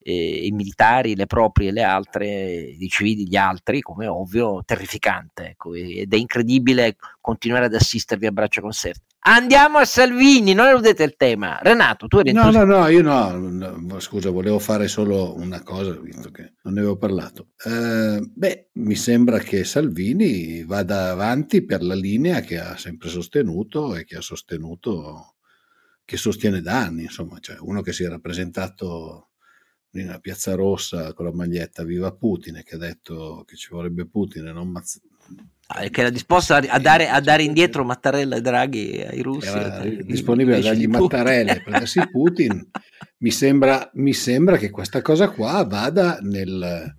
eh, i militari, le proprie le altre, i civili gli altri, come ovvio, terrificante. Ecco, ed è incredibile continuare ad assistervi a braccia conserte. Andiamo a Salvini, non eludete il tema. Renato, tu eri No, no, no, io no, scusa, volevo fare solo una cosa, visto che non ne avevo parlato. Eh, beh, mi sembra che Salvini vada avanti per la linea che ha sempre sostenuto e che ha sostenuto, che sostiene da anni, insomma, cioè uno che si è rappresentato in Piazza Rossa con la maglietta Viva Putin che ha detto che ci vorrebbe Putin e non Mazzini Ah, che era disposto a, dare, a, dare, indietro Mattarella e Draghi ai russi. Era disponibile a dargli Mattarella e [LAUGHS] prendersi Putin. mi, sembra, mi sembra che questa cosa qua vada nel...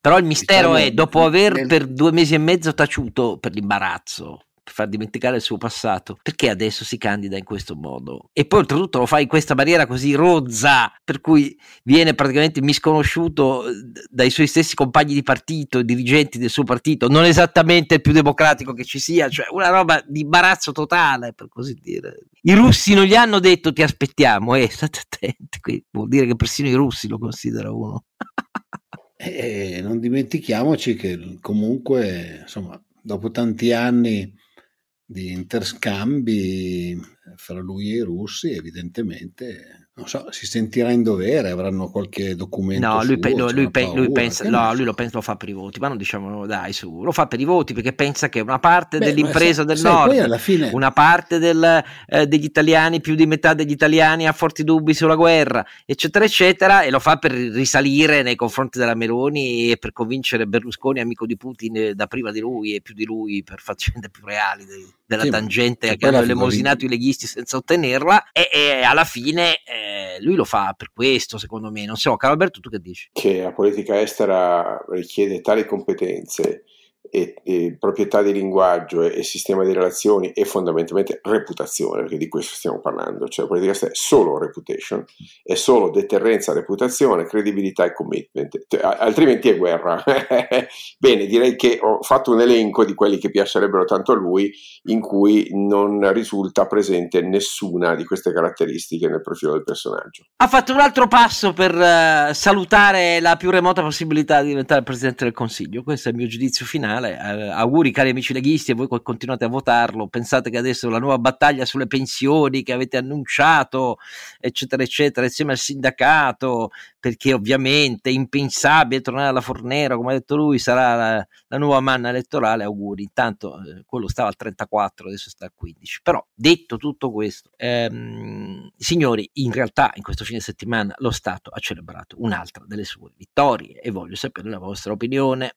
Però il mistero diciamo, è, dopo aver nel... per due mesi e mezzo taciuto per l'imbarazzo, far dimenticare il suo passato, perché adesso si candida in questo modo? E poi oltretutto lo fa in questa maniera così rozza, per cui viene praticamente misconosciuto eh, dai suoi stessi compagni di partito, dirigenti del suo partito, non esattamente il più democratico che ci sia, cioè una roba di imbarazzo totale, per così dire. I russi non gli hanno detto ti aspettiamo, eh, state attenti, qui vuol dire che persino i russi lo considerano uno. [LAUGHS] E non dimentichiamoci che comunque, insomma, dopo tanti anni di interscambi fra lui e i russi, evidentemente non so, si sentirà in dovere, avranno qualche documento. No, lui, suo, lui, lui, paura, lui pensa, no, lui lo, pensa, lo, fa per i voti, ma non diciamo dai su, lo fa per i voti perché pensa che una parte Beh, dell'impresa del sai, nord, fine... una parte del, eh, degli italiani, più di metà degli italiani ha forti dubbi sulla guerra, eccetera, eccetera, e lo fa per risalire nei confronti della Meloni e per convincere Berlusconi, amico di Putin, eh, da prima di lui e più di lui per faccende più reali della sì, tangente che hanno elemosinato i leghisti senza ottenerla, e, e alla fine. Eh, lui lo fa per questo, secondo me. Non so, Carlo Alberto, tu che dici? Che la politica estera richiede tali competenze e, e, proprietà di linguaggio e, e, sistema di relazioni e fondamentalmente reputazione, perché di questo stiamo parlando, cioè politica è solo reputation, è solo deterrenza, reputazione, credibilità e commitment, altrimenti è guerra. [LAUGHS] Bene, direi che ho fatto un elenco di quelli che piacerebbero tanto a lui, in cui non risulta presente nessuna di queste caratteristiche nel profilo del personaggio. Ha fatto un altro passo per uh, salutare la più remota possibilità di diventare Presidente del Consiglio, questo è il mio giudizio finale finale. Eh, auguri cari amici leghisti e voi continuate a votarlo. Pensate che adesso la nuova battaglia sulle pensioni che avete annunciato, eccetera, eccetera, insieme al sindacato, perché ovviamente è impensabile tornare alla Fornero, come ha detto lui, sarà la, la nuova manna elettorale. Auguri. Intanto eh, quello stava al 34, adesso sta al 15. Però detto tutto questo, ehm, signori, in realtà in questo fine settimana lo Stato ha celebrato un'altra delle sue vittorie e voglio sapere la vostra opinione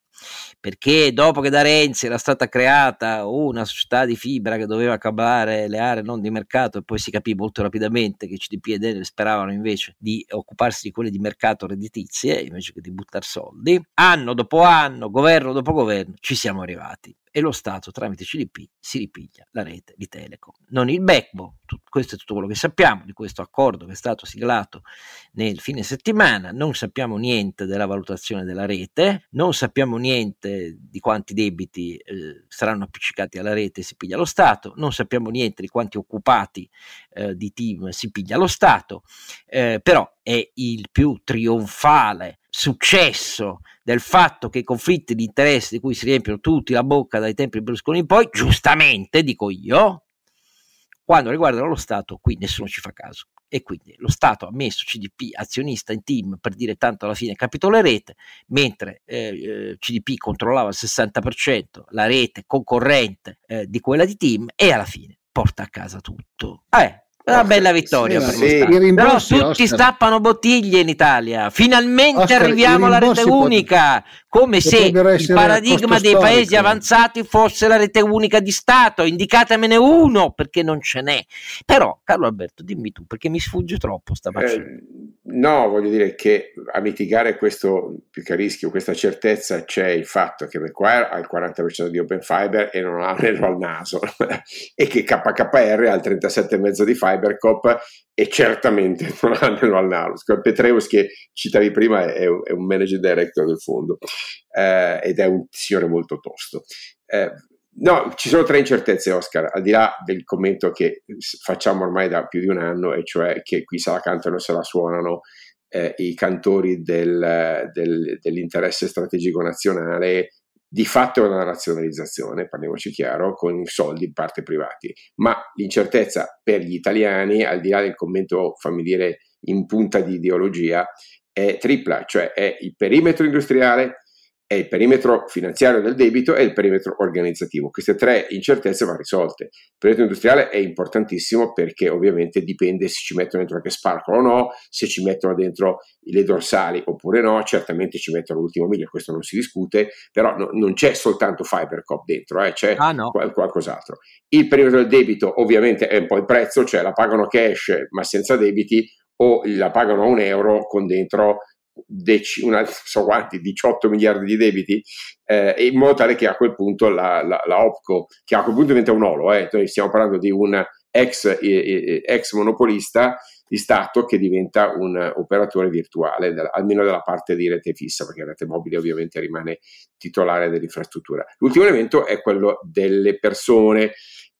perché dopo che da Renzi era stata creata una società di fibra che doveva cablare le aree non di mercato e poi si capì molto rapidamente che CDP ed Enel speravano invece di occuparsi di quelle di mercato redditizie invece che di buttare soldi, anno dopo anno, governo dopo governo, ci siamo arrivati. E lo Stato tramite CDP si ripiglia la rete di Telecom. Non il backbone, questo è tutto quello che sappiamo di questo accordo che è stato siglato nel fine settimana, non sappiamo niente della valutazione della rete, non sappiamo niente di quanti debiti eh, saranno appiccicati alla rete e si piglia lo Stato, non sappiamo niente di quanti occupati eh, di team si piglia lo Stato, eh, però è il più trionfale successo del fatto che i conflitti di interesse di cui si riempiono tutti la bocca dai tempi di Berlusconi in poi, giustamente dico io, quando riguardano lo Stato, qui nessuno ci fa caso. E quindi lo Stato ha messo CDP azionista in team per dire tanto alla fine capitolerete, mentre eh, eh CDP controllava il 60%, la rete concorrente eh, di quella di team, e alla fine porta a casa tutto. Eh, una bella vittoria sì, per sì. Però tutti Oscar. stappano bottiglie in Italia. Finalmente Oscar, arriviamo alla rete unica, come se il paradigma dei paesi storico. avanzati fosse la rete unica di Stato. Indicatemene uno, perché non ce n'è. Però, Carlo Alberto, dimmi tu, perché mi sfugge troppo sta eh, No, voglio dire che a mitigare questo più che rischio, questa certezza, c'è il fatto che Macquarie ha il 40% di Open Fiber e non ha l'anello al naso, [LAUGHS] e che KKR ha il 37,5% di Fibercop e certamente [LAUGHS] non ha l'anello al naso. Petreus, che citavi prima, è, un managing director del fondo eh, ed è un signore molto tosto. Eh, No, ci sono tre incertezze, Oscar, al di là del commento che facciamo ormai da più di un anno, e cioè che qui se la cantano e se la suonano eh, i cantori del, del, dell'interesse strategico nazionale, di fatto è una razionalizzazione, parliamoci chiaro, con soldi in parte privati. Ma l'incertezza per gli italiani, al di là del commento, fammi dire, in punta di ideologia, è tripla, cioè è il perimetro industriale, è il perimetro finanziario del debito e il perimetro organizzativo. Queste tre incertezze vanno risolte. Il perimetro industriale è importantissimo perché ovviamente dipende se ci mettono dentro anche Sparkle o no, se ci mettono dentro le dorsali oppure no, certamente ci mettono l'ultimo miglio, questo non si discute, però no, non c'è soltanto Fibercop dentro, eh, c'è ah, no. qual- qualcos'altro. Il perimetro del debito ovviamente è un po' il prezzo, cioè la pagano cash ma senza debiti o la pagano a un euro con dentro dec- una, so quanti, 18 miliardi di debiti, eh, in modo tale che a quel punto la, la, la OPCO, che a quel punto diventa un olo, eh, stiamo parlando di un ex, eh, ex monopolista di Stato che diventa un operatore virtuale, almeno dalla parte di rete fissa, perché la rete mobile ovviamente rimane titolare dell'infrastruttura. L'ultimo elemento è quello delle persone.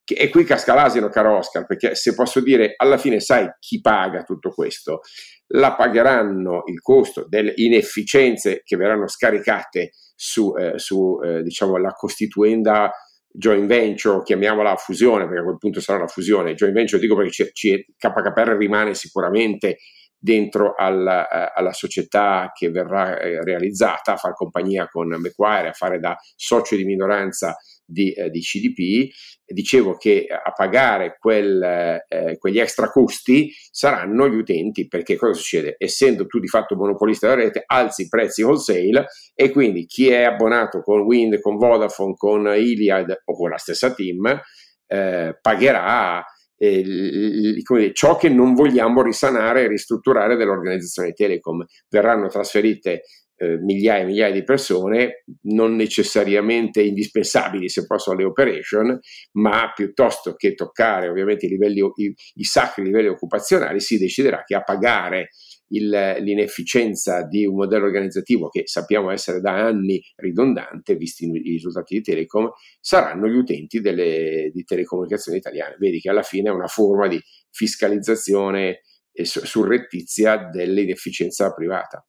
E qui casca l'asino, caro Oscar, perché se posso dire, alla fine sai chi paga tutto questo? La pagheranno il costo delle inefficienze che verranno scaricate su, eh, su eh, diciamo, la costituenda joint venture, chiamiamola fusione, perché a quel punto sarà una fusione. Joint venture dico perché c- KKR rimane sicuramente dentro alla, eh, alla società che verrà eh, realizzata, a fare compagnia con Macquarie, a fare da socio di minoranza di, eh, di CDP, dicevo che a pagare quel, eh, quegli extra costi saranno gli utenti, perché cosa succede? Essendo tu di fatto monopolista della rete, alzi i prezzi wholesale e quindi chi è abbonato con Wind, con Vodafone, con Iliad o con la stessa team eh, pagherà eh, ciò che non vogliamo risanare e ristrutturare dell'organizzazione Telecom. Verranno trasferite eh, migliaia e migliaia di persone, non necessariamente indispensabili se posso alle operation, ma piuttosto che toccare ovviamente i, livelli, i, i sacri livelli occupazionali, si deciderà che a pagare il, l'inefficienza di un modello organizzativo che sappiamo essere da anni ridondante, visti i risultati di Telecom, saranno gli utenti delle, di telecomunicazioni italiane. Vedi che alla fine è una forma di fiscalizzazione surrettizia dell'inefficienza privata.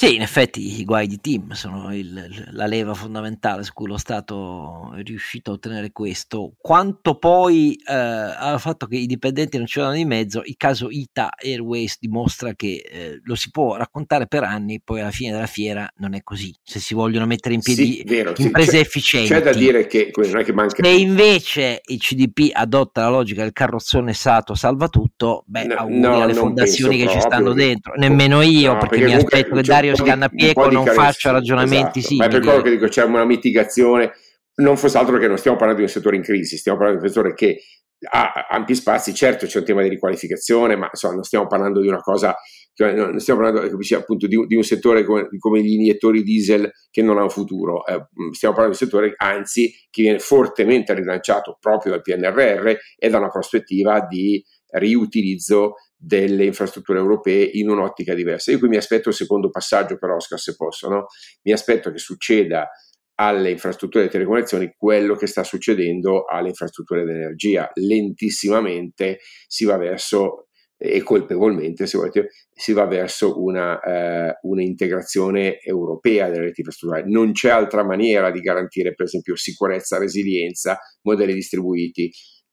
Sì, in effetti i guai di team sono il, la leva fondamentale su cui lo Stato è riuscito a ottenere questo. Quanto poi eh, al fatto che i dipendenti non ci vanno di mezzo, il caso Ita Airways dimostra che eh, lo si può raccontare per anni, poi alla fine della fiera non è così. Se si vogliono mettere in piedi sì, vero, imprese sì, c'è, efficienti. C'è da dire che non è che manca. Se invece il CDP adotta la logica del carrozzone Sato salva tutto, beh, no, auguri no, alle fondazioni che ci stanno dentro. Nemmeno io, no, perché, perché mi aspetto che Dario Mario Scannapieco non faccia ragionamenti esatto. simili. Ma è per quello che dico, c'è una mitigazione, non fosse altro che non stiamo parlando di un settore in crisi, stiamo parlando di un settore che ha ampi spazi, certo c'è un tema di riqualificazione, ma insomma non stiamo parlando di una cosa, non stiamo parlando appunto di, di un settore come, come, gli iniettori diesel che non ha un futuro, eh, stiamo parlando di un settore anzi che viene fortemente rilanciato proprio dal PNRR e da una prospettiva di riutilizzo delle infrastrutture europee in un'ottica diversa. Io qui mi aspetto il secondo passaggio per Oscar, se posso, no? mi aspetto che succeda alle infrastrutture di telecomunicazioni quello che sta succedendo alle infrastrutture di energia. Lentissimamente si va verso, e colpevolmente se volete, si va verso una, eh, un'integrazione europea delle reti infrastrutturali. Non c'è altra maniera di garantire, per esempio, sicurezza, resilienza, modelli distribuiti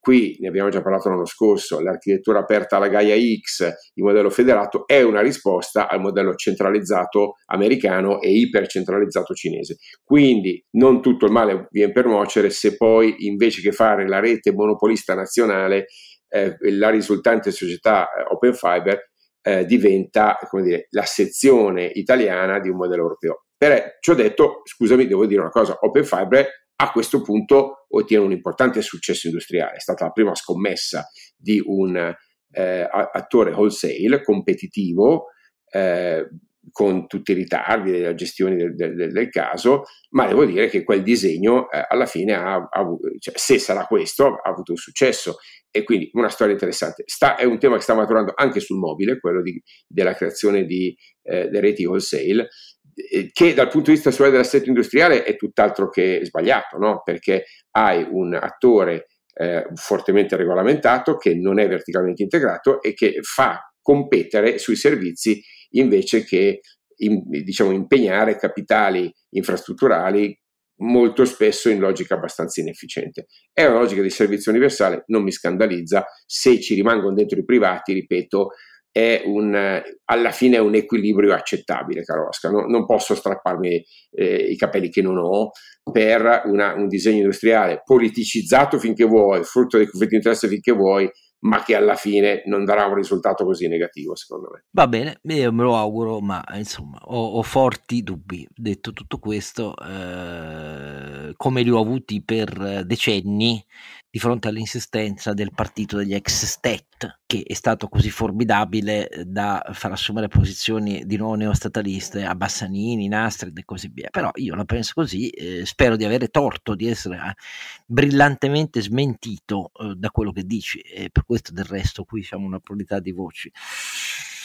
qui ne abbiamo già parlato l'anno scorso, l'architettura aperta alla Gaia X, il modello federato, è una risposta al modello centralizzato americano e ipercentralizzato cinese. Quindi non tutto il male viene per nuocere se poi invece che fare la rete monopolista nazionale, eh, la risultante società eh, Open Fiber eh, diventa dire, la sezione italiana di un modello europeo. Per ciò detto, scusami, devo dire una cosa, Open Fiber a questo punto ottiene un importante successo industriale. È stata la prima scommessa di un eh, attore wholesale, competitivo, eh, con tutti i ritardi della gestione del, del, del, caso, ma devo dire che quel disegno eh, alla fine ha, ha cioè, se sarà questo, ha avuto un successo e quindi una storia interessante. Sta, è un tema che sta maturando anche sul mobile, quello di, della creazione di eh, reti wholesale, che dal punto di vista dell'assetto industriale è tutt'altro che sbagliato, no? perché hai un attore eh, fortemente regolamentato che non è verticalmente integrato e che fa competere sui servizi invece che in, diciamo, impegnare capitali infrastrutturali molto spesso in logica abbastanza inefficiente. È una logica di servizio universale, non mi scandalizza, se ci rimangono dentro i privati, ripeto, è un, alla fine è un equilibrio accettabile, caro Oscar. No, non posso strapparmi eh, i capelli che non ho per una, un disegno industriale politicizzato finché vuoi, frutto dei conflitti di interesse finché vuoi, ma che alla fine non darà un risultato così negativo, secondo me. Va bene, io me lo auguro, ma insomma ho, ho forti dubbi. Detto tutto questo, eh, come li ho avuti per decenni, di fronte all'insistenza del partito degli ex stet, che è stato così formidabile da far assumere posizioni di nuovo neostataliste a Bassanini, Nastrid e così via. Però io la penso così, eh, spero di avere torto, di essere eh, brillantemente smentito eh, da quello che dici, e per questo del resto qui siamo una pluralità di voci.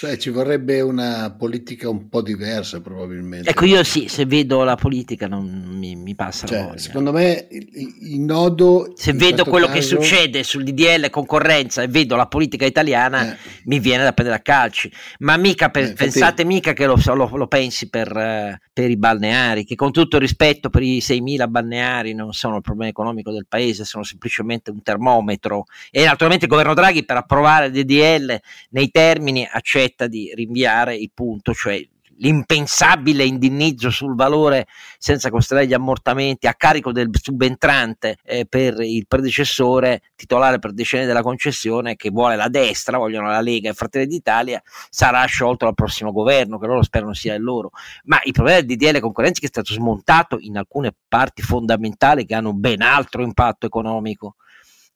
Cioè, ci vorrebbe una politica un po' diversa probabilmente. Ecco, io sì, se vedo la politica non mi, mi passa cioè, la voglia. Secondo me il, il nodo... Se vedo quello caso... che succede sul DDL concorrenza e vedo la politica italiana, eh. mi viene da prendere a calci. Ma mica per, eh, pensate mica che lo, lo, lo pensi per, eh, per, i balneari, che con tutto il rispetto per i 6.000 balneari non sono il problema economico del paese, sono semplicemente un termometro. E naturalmente il governo Draghi per approvare il DDL nei termini accetta accetta di rinviare il punto, cioè l'impensabile indennizzo sul valore senza considerare gli ammortamenti a carico del subentrante eh, per il predecessore titolare per decenni della concessione che vuole la destra, vogliono la Lega e Fratelli d'Italia, sarà sciolto dal prossimo governo, che loro sperano sia il loro. Ma il problema del DDL concorrenza che è stato smontato in alcune parti fondamentali che hanno ben altro impatto economico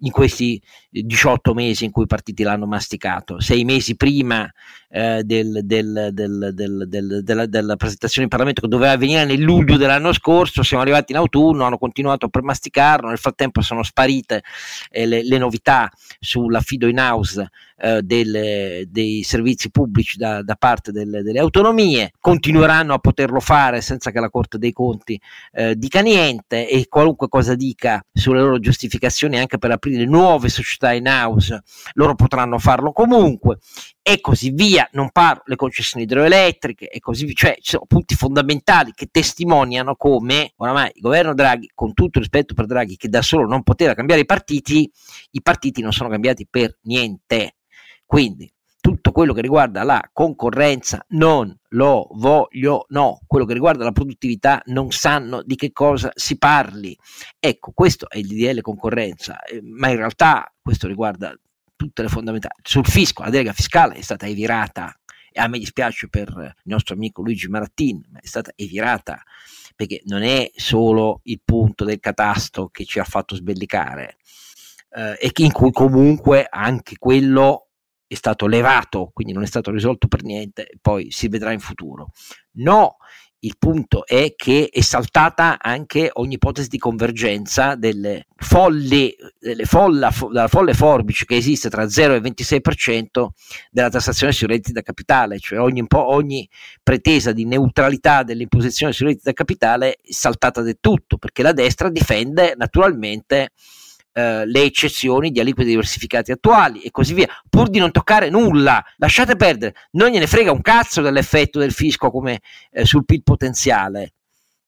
in questi 18 mesi in cui i partiti l'hanno masticato, sei mesi prima eh, del, del, del, della, della, presentazione in Parlamento che doveva avvenire nel luglio dell'anno scorso, siamo arrivati in autunno, hanno continuato per masticarlo, nel frattempo sono sparite eh, le, le, novità sull'affido in house eh, delle, dei servizi pubblici da, da parte delle, delle, autonomie, continueranno a poterlo fare senza che la Corte dei Conti eh, dica niente e qualunque cosa dica sulle loro giustificazioni anche per aprire nuove società in house, loro potranno farlo comunque e così via, non parlo le concessioni idroelettriche e così via, cioè ci sono punti fondamentali che testimoniano come oramai il governo Draghi, con tutto rispetto per Draghi che da solo non poteva cambiare i partiti, i partiti non sono cambiati per niente. Quindi tutto quello che riguarda la concorrenza non lo voglio, no, quello che riguarda la produttività non sanno di che cosa si parli. Ecco, questo è il DDL concorrenza, eh, ma in realtà questo riguarda tutte le fondamentali. Sul fisco, la delega fiscale è stata evirata e a me dispiace per il nostro amico Luigi Marattin, ma è stata evirata perché non è solo il punto del catasto che ci ha fatto sbellicare eh, e in cui comunque anche quello è stato levato, quindi non è stato risolto per niente, poi si vedrà in futuro. No, il punto è che è saltata anche ogni ipotesi di convergenza delle folli, delle folla, della folle forbice che esiste tra 0 e 26% della tassazione sui redditi da capitale, cioè ogni, ogni pretesa di neutralità dell'imposizione sui redditi da capitale è saltata del tutto, perché la destra difende naturalmente eh, le eccezioni di aliquote diversificate attuali e così via, pur di non toccare nulla, lasciate perdere, non gliene frega un cazzo dell'effetto del fisco come eh, sul PIL potenziale.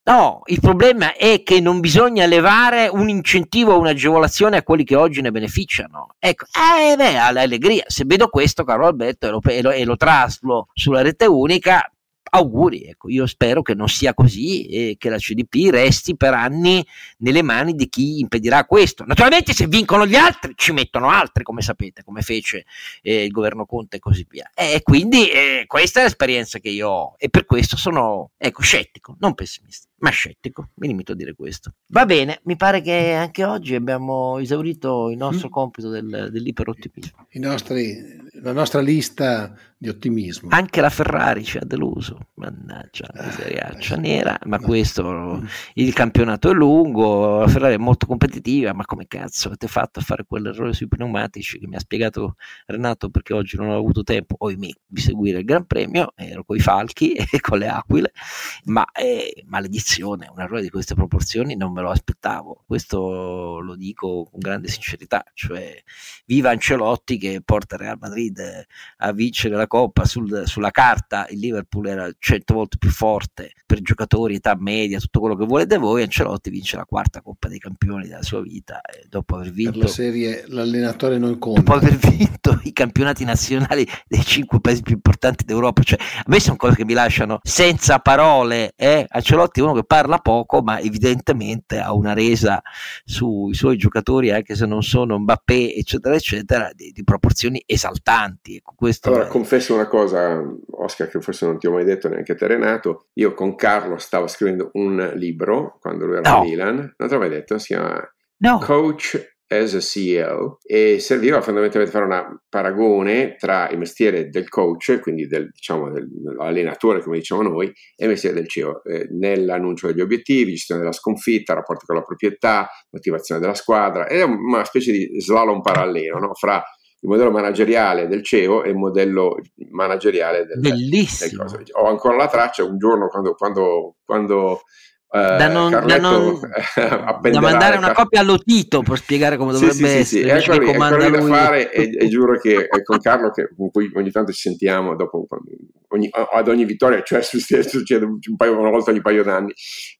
No, il problema è che non bisogna levare un incentivo o un'agevolazione a quelli che oggi ne beneficiano. Ecco, eh, beh, allegria. Se vedo questo, caro Alberto, e lo, e lo, e lo traslo sulla rete unica, auguri, ecco, io spero che non sia così e che la CDP resti per anni nelle mani di chi impedirà questo. Naturalmente se vincono gli altri ci mettono altri, come sapete, come fece eh, il governo Conte e così via. E quindi eh, questa è l'esperienza che io ho e per questo sono ecco, scettico, non pessimista, ma scettico, mi limito a dire questo. Va bene, mi pare che anche oggi abbiamo esaurito il nostro mm. compito del, dell'iperottimismo. I nostri la nostra lista di ottimismo. Anche la Ferrari ci ha deluso, mannaggia, ah, miseriaccia eh, nera, ma, ma questo, mm. il campionato è lungo, la Ferrari è molto competitiva, ma come cazzo avete fatto a fare quell'errore sui pneumatici che mi ha spiegato Renato perché oggi non ho avuto tempo, ohimè, di seguire il Gran Premio, ero con i falchi [LAUGHS] e con le aquile, ma eh, maledizione, un errore di queste proporzioni non me lo aspettavo, questo lo dico con grande sincerità, cioè viva Ancelotti che porta Real Madrid a vincere la Coppa sul, sulla carta, il Liverpool era cento volte più forte per giocatori, età media, tutto quello che volete voi, Ancelotti vince la quarta Coppa dei Campioni della sua vita dopo aver vinto... La serie l'allenatore non conta. Dopo aver vinto i campionati nazionali dei cinque paesi più importanti d'Europa, cioè a me sono cose che mi lasciano senza parole, eh? Ancelotti è uno che parla poco ma evidentemente ha una resa sui suoi giocatori anche se non sono Mbappé eccetera eccetera di, di proporzioni esaltanti ecco, allora è... confesso una cosa Oscar che forse non ti ho mai detto neanche a te Renato io con Carlo stavo scrivendo un libro quando lui era no. a Milan non te l'ho mai detto si chiama no. Coach as a CEO e serviva fondamentalmente fare un paragone tra il mestiere del coach, quindi del, diciamo, dell'allenatore come diciamo noi, e il mestiere del CEO, eh, nell'annuncio degli obiettivi, gestione della sconfitta, rapporti con la proprietà, motivazione della squadra, è una specie di slalom parallelo no? fra il modello manageriale del CEO e il modello manageriale del, Bellissimo. Del Ho ancora la traccia, un giorno quando, quando, quando da, eh, non, da, non, da [LAUGHS] mandare una copia allo Tito per spiegare come dovrebbe sì, sì, essere. Sì, sì. Ecco, ecco da fare e, e, [LAUGHS] giuro che con Carlo, che, con cui ogni tanto ci sentiamo dopo, ogni, ad ogni vittoria, cioè [LAUGHS] succede un paio, una volta ogni paio d'anni,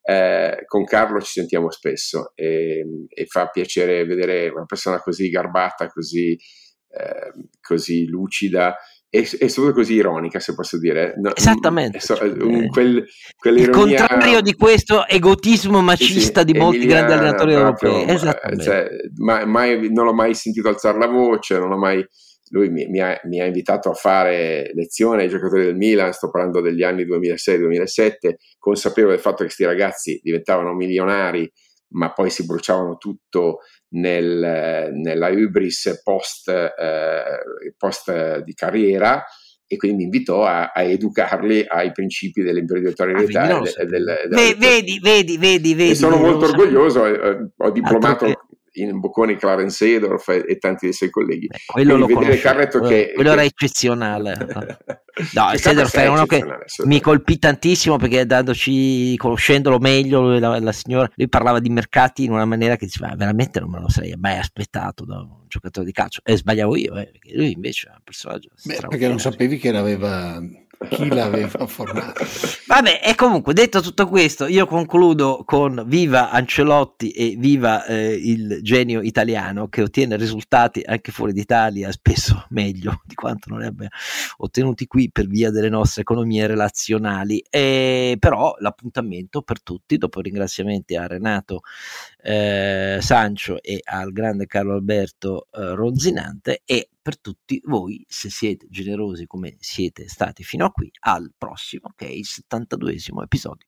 eh, con Carlo ci sentiamo spesso e, e, fa piacere vedere una persona così garbata, così, eh, così lucida e, e soprattutto così ironica, se posso dire. No, Esattamente. So, un, quel, il contrario di questo egotismo macista sì, sì, di molti grandi allenatori proprio, europei. Esattamente. Cioè, mai, mai, non l'ho mai sentito alzare la voce, non l'ho mai... Lui mi, mi, ha, mi, ha, invitato a fare lezione ai giocatori del Milan, sto parlando degli anni 2006-2007, consapevole del fatto che questi ragazzi diventavano milionari, ma poi si bruciavano tutto nel, nella Ubris post, eh, post di carriera e quindi mi invitò a, a educarli ai principi dell'imprenditorialità. Ah, del, del, del, vedi, vedi, vedi, vedi. E sono molto orgoglioso, eh, ho diplomato in Bocconi Clarence Edorf e, e, tanti dei suoi colleghi. Beh, quello lo vedere Carretto quello, che, quello che... era eccezionale. [LAUGHS] no, Edorf è uno che mi colpì tantissimo perché dandoci, conoscendolo meglio, lui, la, la, signora, lui parlava di mercati in una maniera che diceva veramente non me lo sarei mai aspettato da un giocatore di calcio e sbagliavo io, eh, perché lui invece è un personaggio Beh, perché non sapevi che aveva chi l'aveva formato. Vabbè, e comunque detto tutto questo, io concludo con viva Ancelotti e viva eh, il genio italiano che ottiene risultati anche fuori d'Italia, spesso meglio di quanto non abbia ottenuti qui per via delle nostre economie relazionali. E, però l'appuntamento per tutti, dopo ringraziamenti a Renato eh, Sancio e al grande Carlo Alberto eh, Ronzinante, è per tutti voi, se siete generosi come siete stati fino a qui, al prossimo che è il 72esimo episodio.